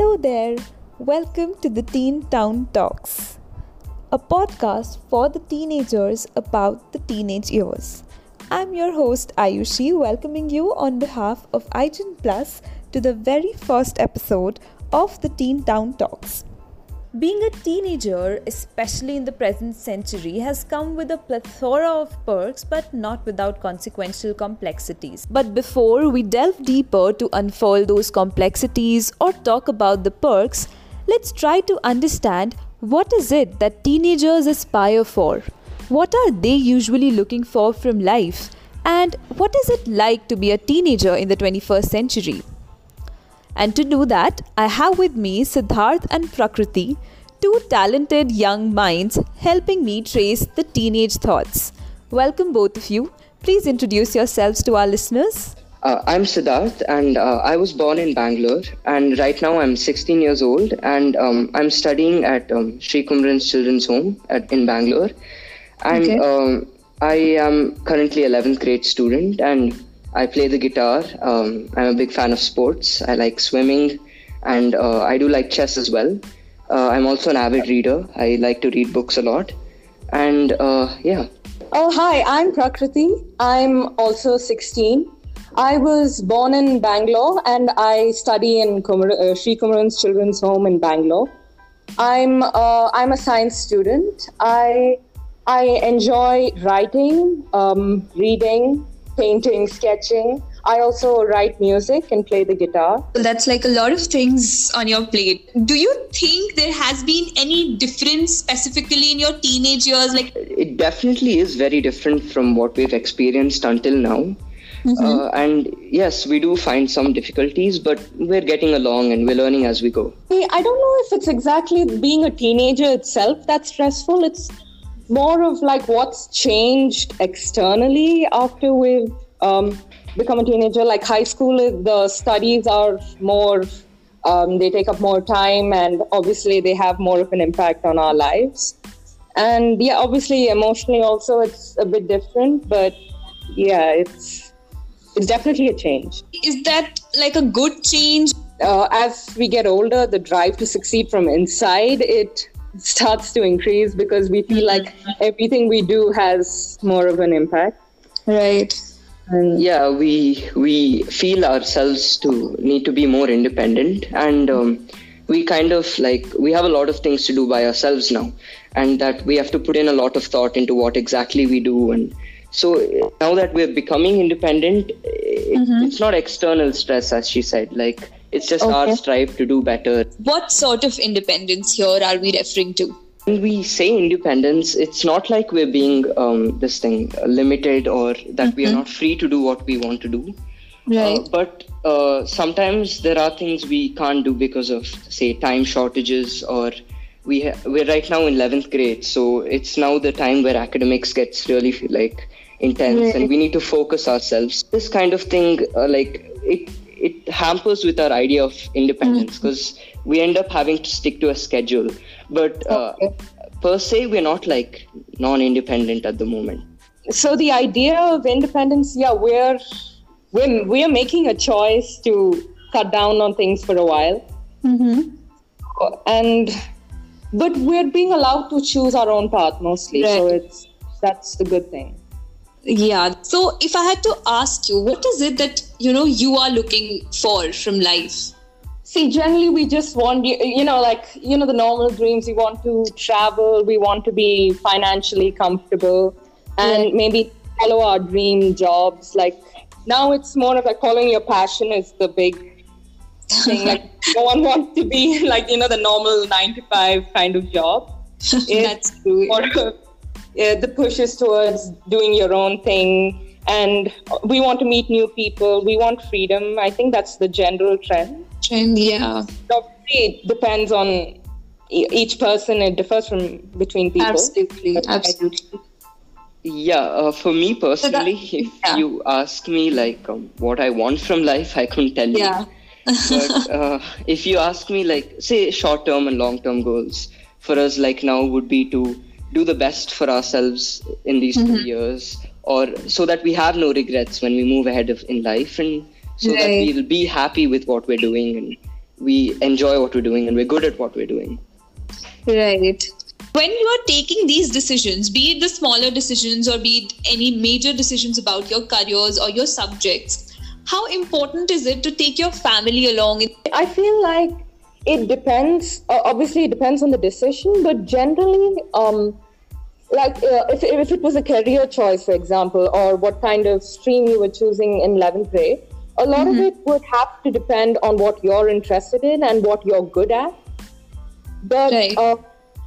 Hello there. Welcome to the Teen Town Talks, a podcast for the teenagers about the teenage years. I'm your host Ayushi, welcoming you on behalf of iGen Plus to the very first episode of the Teen Town Talks. Being a teenager, especially in the present century, has come with a plethora of perks but not without consequential complexities. But before we delve deeper to unfold those complexities or talk about the perks, let's try to understand what is it that teenagers aspire for? What are they usually looking for from life? And what is it like to be a teenager in the 21st century? And to do that, I have with me Siddharth and Prakriti, two talented young minds helping me trace the teenage thoughts. Welcome, both of you. Please introduce yourselves to our listeners. Uh, I'm Siddharth, and uh, I was born in Bangalore. And right now, I'm 16 years old, and um, I'm studying at um, Sri Kumaran's Children's Home at, in Bangalore. And Okay. um, I am currently 11th grade student, and I play the guitar. Um, I'm a big fan of sports. I like swimming, and uh, I do like chess as well. Uh, I'm also an avid reader. I like to read books a lot, and uh, yeah. Oh, hi, I'm Prakriti. I'm also 16. I was born in Bangalore and I study in Kumar, uh, Sri Kumaran's Children's Home in Bangalore. I'm uh, I'm a science student. I I enjoy writing, um, reading, painting, sketching. I also write music and play the guitar. that's like a lot of things on your plate. Do you think there has been any difference specifically in your teenage years? Like, it definitely is very different from what we've experienced until now. Uh, and yes, we do find some difficulties, but we're getting along and we're learning as we go. Hey, I don't know if it's exactly being a teenager itself that's stressful. It's more of like what's changed externally after we've um, become a teenager. Like high school, the studies are more, um, they take up more time, and obviously they have more of an impact on our lives. And yeah, obviously emotionally also it's a bit different, but yeah, it's it's definitely a change is that like a good change? uh, as we get older, the drive to succeed from inside it starts to increase because we feel like everything we do has more of an impact. Right. And Yeah, we we feel ourselves to need to be more independent, and um, we kind of like we have a lot of things to do by ourselves now, and that we have to put in a lot of thought into what exactly we do, and so now that we're becoming independent, it, it's not external stress, as she said, like it's just our strive to do better. What sort of independence here are we referring to? when we say independence, it's not like we're being um, this thing uh, limited or that we are not free to do what we want to do. Uh, but uh, sometimes there are things we can't do because of, say, time shortages or we ha- we're right now in 11th grade, so it's now the time where academics gets really like intense and we need to focus ourselves. This kind of thing, uh, like it, it hampers with our idea of independence because we end up having to stick to a schedule. But uh, per se, we're not like non-independent at the moment. so the idea of independence, yeah, we're we're we're making a choice to cut down on things for a while, and but we're being allowed to choose our own path mostly. So it's that's the good thing. Yeah. So if I had to ask you, what is it that you know you are looking for from life? See, generally, we just want you, you know, like you know, the normal dreams. We want to travel. We want to be financially comfortable, and maybe follow our dream jobs. Like now, it's more of like following your passion is the big thing. Like no one wants to be like you know the normal nine to five kind of job. That's true. More yeah, the push is towards doing your own thing, and we want to meet new people. We want freedom. I think that's the general trend Trend, yeah. obviously it depends on e- each person it differs from between people Absolutely. But Absolutely. Yeah, uh, for me personally, if yeah. you ask me like um, what I want from life, I couldn't tell Yeah. you. But uh, if you ask me like say short term and long term goals for us like now would be to do the best for ourselves in these two mm-hmm. years, or so that we have no regrets when we move ahead of in life, and so that we'll be happy with what we're doing and we enjoy what we're doing and we're good at what we're doing. Right. When you are taking these decisions, be it the smaller decisions or be it any major decisions about your careers or your subjects, how important is it to take your family along? I feel like it depends. Uh, obviously, it depends on the decision, but generally, um, like uh, if, if it was a career choice, for example, or what kind of stream you were choosing in 11th grade, a lot mm-hmm. of it would have to depend on what you're interested in and what you're good at. But right. uh,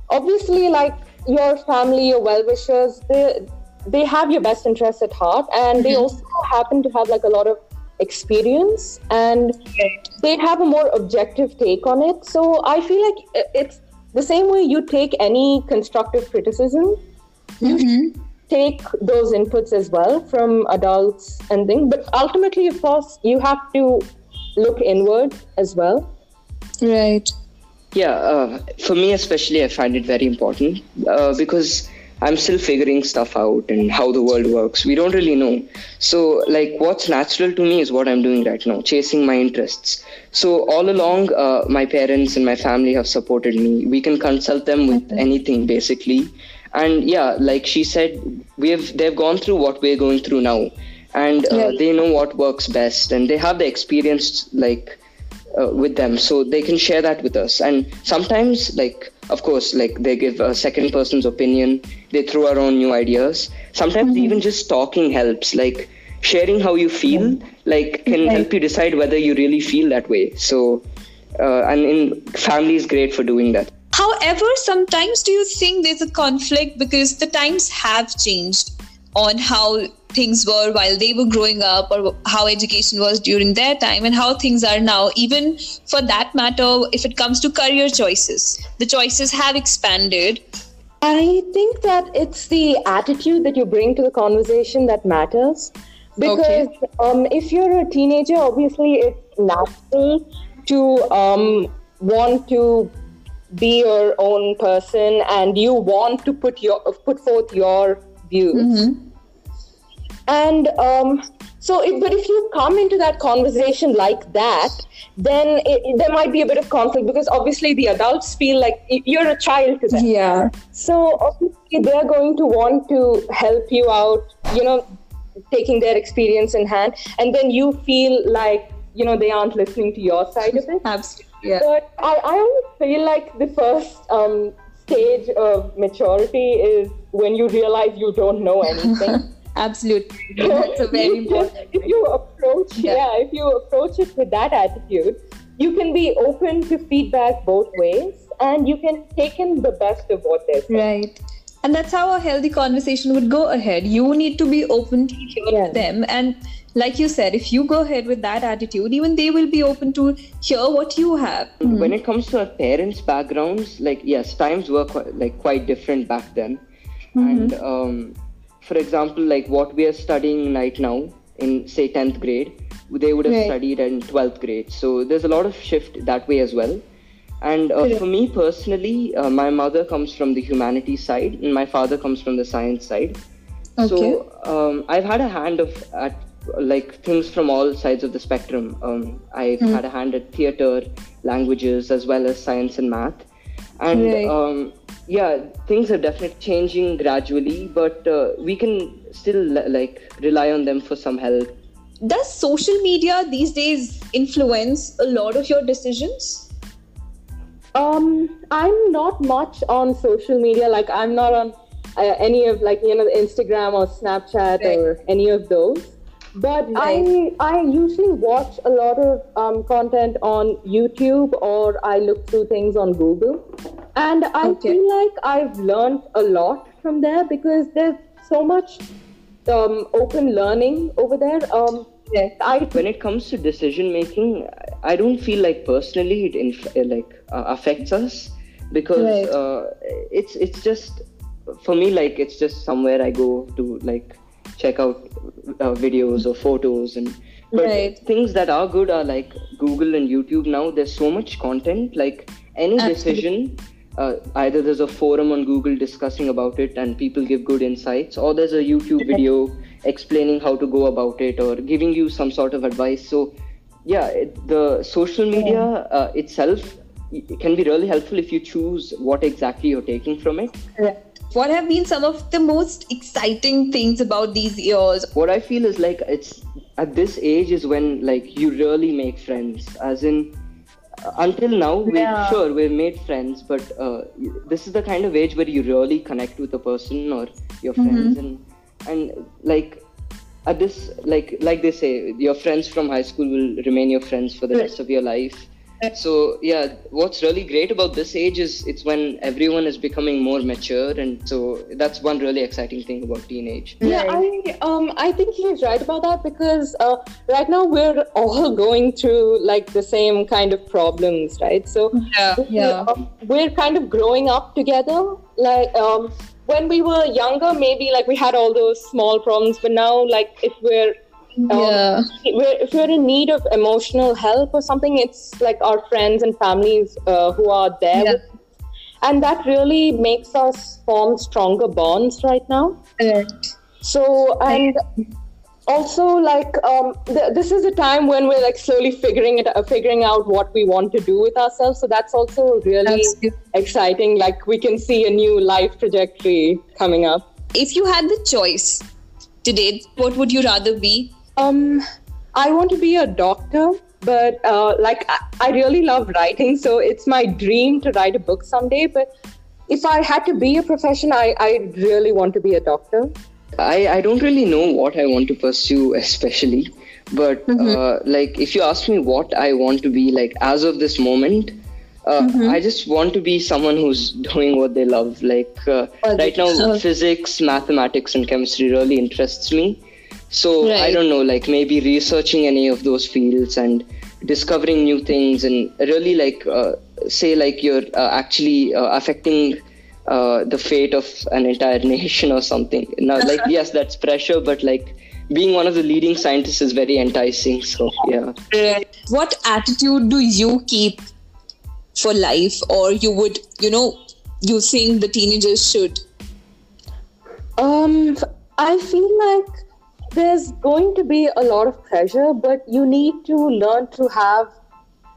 obviously, like your family, your well wishers, they they have your best interests at heart, and mm-hmm. they also happen to have like a lot of experience, and they have a more objective take on it. So I feel like it's the same way you take any constructive criticism. Mm-hmm. You take those inputs as well from adults and things. But ultimately, of course, you have to look inward as well. Right. Yeah, uh, for me especially, I find it very important uh, because I'm still figuring stuff out and how the world works. We don't really know. So, like, what's natural to me is what I'm doing right now, chasing my interests. So, all along, uh, my parents and my family have supported me. We can consult them with anything, basically. And yeah, like she said, we have they've gone through what we're going through now, and uh, they know what works best, and they have the experience, like uh, with them. So they can share that with us. And sometimes like of course like they give a second person's opinion. They throw our own new ideas. Sometimes mm-hmm. even just talking helps. Like sharing how you feel like can help you decide whether you really feel that way. So uh, and in family is great for doing that. However sometimes do you think there's a conflict because the times have changed on how things were while they were growing up or how education was during their time and how things are now. Even for that matter if it comes to career choices the choices have expanded. I think that it's the attitude that you bring to the conversation that matters. Because okay. um, if you're a teenager obviously it's natural to um, want to be your own person and you want to put your put forth your views. Mm-hmm and um, so, if, but if you come into that conversation like that, then it, there might be a bit of conflict because obviously the adults feel like you're a child to them. Yeah. So obviously they're going to want to help you out, you know, taking their experience in hand, and then you feel like you know they aren't listening to your side of it. Absolutely. Yeah. But I, I always feel like the first um, stage of maturity is when you realize you don't know anything. Absolutely. That's a very important. if you approach, yeah. yeah, if you approach it with that attitude, you can be open to feedback both ways and you can take in the best of what they're saying. Right. And that's how a healthy conversation would go ahead. You need to be open to hear yeah. them. And like you said, if you go ahead with that attitude, even they will be open to hear what you have. Mm-hmm. When it comes to our parents' backgrounds, like yes, times were quite, like quite different back then, mm-hmm. and um, for example, like what we are studying right now in say 10th grade, they would have right. studied in 12th grade. So there's a lot of shift that way as well. And uh, for me personally, uh, my mother comes from the humanities side, and my father comes from the science side. Okay. So um, I've had a hand of at like things from all sides of the spectrum. Um, I've mm. had a hand at theater, languages, as well as science and math. And right. um, yeah things are definitely changing gradually but uh, we can still like rely on them for some help does social media these days influence a lot of your decisions um i'm not much on social media like i'm not on uh, any of like you know instagram or snapchat right. or any of those but right. I I usually watch a lot of um, content on YouTube or I look through things on Google. And I okay. feel like I've learned a lot from there because there's so much um, open learning over there. Um, yes, I, when it comes to decision making, I don't feel like personally it inf- like uh, affects us because right. uh, it's it's just for me like it's just somewhere I go to like check out uh, videos or photos and but right. things that are good are like Google and YouTube now. There's so much content. Like any Absolutely. decision uh, either there's a forum on Google discussing about it and people give good insights, or there's a YouTube video explaining how to go about it or giving you some sort of advice. So yeah, it, the social media uh, itself can be really helpful if you choose what exactly you're taking from it. What have been some of the most exciting things about these years? What I feel is like it's at this age is when like you really make friends, as in until now we yeah. sure we've made friends but uh, this is the kind of age where you really connect with a person or your mm-hmm. friends and and like at this like like they say your friends from high school will remain your friends for the rest of your life so yeah what's really great about this age is it's when everyone is becoming more mature and so that's one really exciting thing about teenage. Yeah i um i think he's right about that because uh, right now we're all going through like the same kind of problems right? So yeah. yeah. um, we're kind of growing up together like um when we were younger maybe like we had all those small problems but now like if we're um, yeah. if you're in need of emotional help or something, it's like our friends and families uh, who are there. Yeah. And that really makes us form stronger bonds right now. Correct. So, and also like um, th- this is a time when we're like slowly figuring it uh, figuring out what we want to do with ourselves so that's also really exciting like we can see a new life trajectory coming up if you had the choice today what would you rather be um, I want to be a doctor, but uh, like I, I really love writing, so it's my dream to write a book someday. But if I had to be a profession, I, I really want to be a doctor. I, I don't really know what I want to pursue, especially. But mm-hmm. uh, like, if you ask me what I want to be, like as of this moment, uh, mm-hmm. I just want to be someone who's doing what they love. Like uh, right now, physics, mathematics, and chemistry really interests me. So right. I don't know, like maybe researching any of those fields and discovering new things and really like uh, say like you're uh, actually uh, affecting uh, the fate of an entire nation or something. Now, like yes, that's pressure, but like being one of the leading scientists is very enticing. So yeah. What attitude do you keep for life, or you would you know you think the teenagers should? Um, I feel like there's going to be a lot of pressure, but you need to learn to have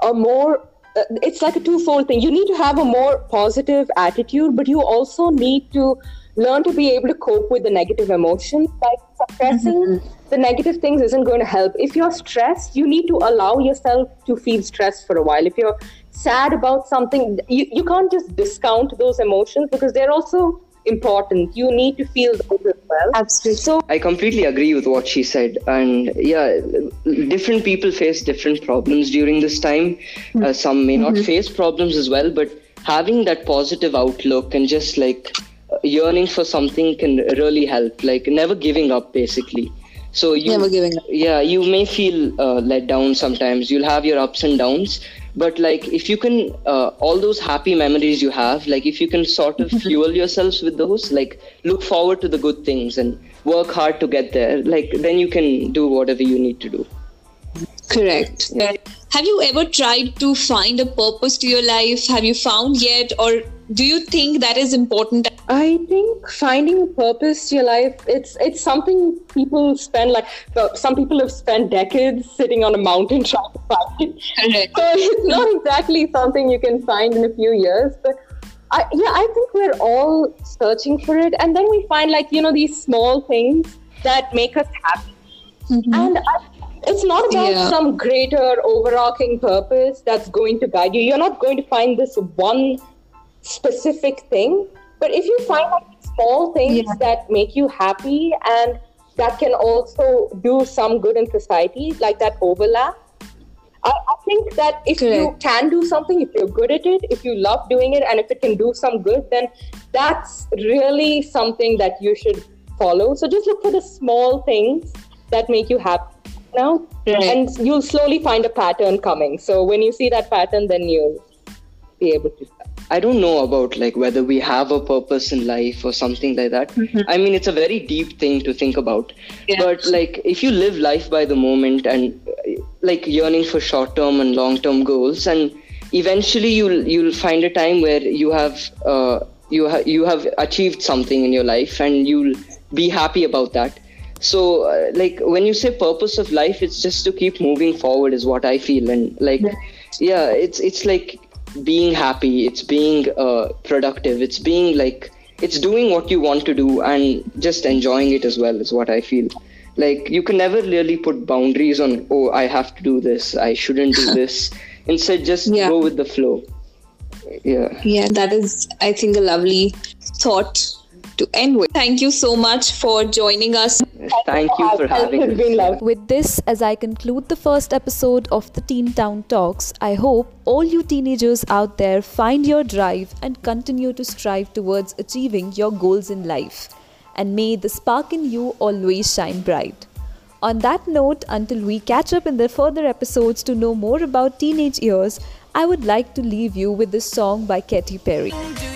a more uh, it's like a twofold thing. You need to have a more positive attitude, but you also need to learn to be able to cope with the negative emotions. Like suppressing mm-hmm. the negative things isn't going to help. If you're stressed, you need to allow yourself to feel stressed for a while. If you're sad about something, you, you can't just discount those emotions because they're also important. You need to feel those as well. Absolutely. So I completely agree with what she said, and yeah, different people face different problems during this time. Mm-hmm. Uh, some may not mm-hmm. face problems as well, but having that positive outlook and just like yearning for something can really help. Like never giving up, basically. So you never giving up. Yeah, you may feel uh, let down sometimes. You'll have your ups and downs, but like if you can uh, all those happy memories you have like if you can sort of fuel yourselves with those like look forward to the good things and work hard to get there like then you can do whatever you need to do. Correct. Have you ever tried to find a purpose to your life? Have you found yet or do you think that is important? I think finding a purpose to your life it's it's something people spend like some people have spent decades sitting on a mountain trying to find it. So it's not exactly something you can find in a few years but I, yeah i think we're all searching for it. And then we find like you know these small things that make us happy. Mm-hmm. and I, it's not about yeah. some greater overarching purpose that's going to guide you. You're not going to find this one specific thing. But if you find like small things yeah. that make you happy and that can also do some good in society, like that overlap, I, I think that if Correct. you can do something, if you're good at it, if you love doing it, and if it can do some good, then that's really something that you should follow. So just look for the small things that make you happy now, right. and you'll slowly find a pattern coming. So when you see that pattern, then you'll be able to I don't know about like whether we have a purpose in life or something like that. Mm-hmm. I mean, it's a very deep thing to think about. Yeah. But like, if you live life by the moment and like yearning for short-term and long-term goals, and eventually you'll you'll find a time where you have uh, you have you have achieved something in your life and you'll be happy about that. so uh, like when you say purpose of life it's just to keep moving forward is what i feel and like yeah, yeah it's it's like being happy it's being uh, productive it's being like it's doing what you want to do and just enjoying it as well is what i feel. Like you can never really put boundaries on oh i have to do this i shouldn't do this. Instead just yeah. go with the flow. Yeah. Yeah that is i think a lovely thought to end with. Thank you so much for joining us. Thank you for having me. With this, as I conclude the first episode of the Teen Town Talks, I hope all you teenagers out there find your drive and continue to strive towards achieving your goals in life. And may the spark in you always shine bright. On that note, until we catch up in the further episodes to know more about teenage years, I would like to leave you with this song by Katy Perry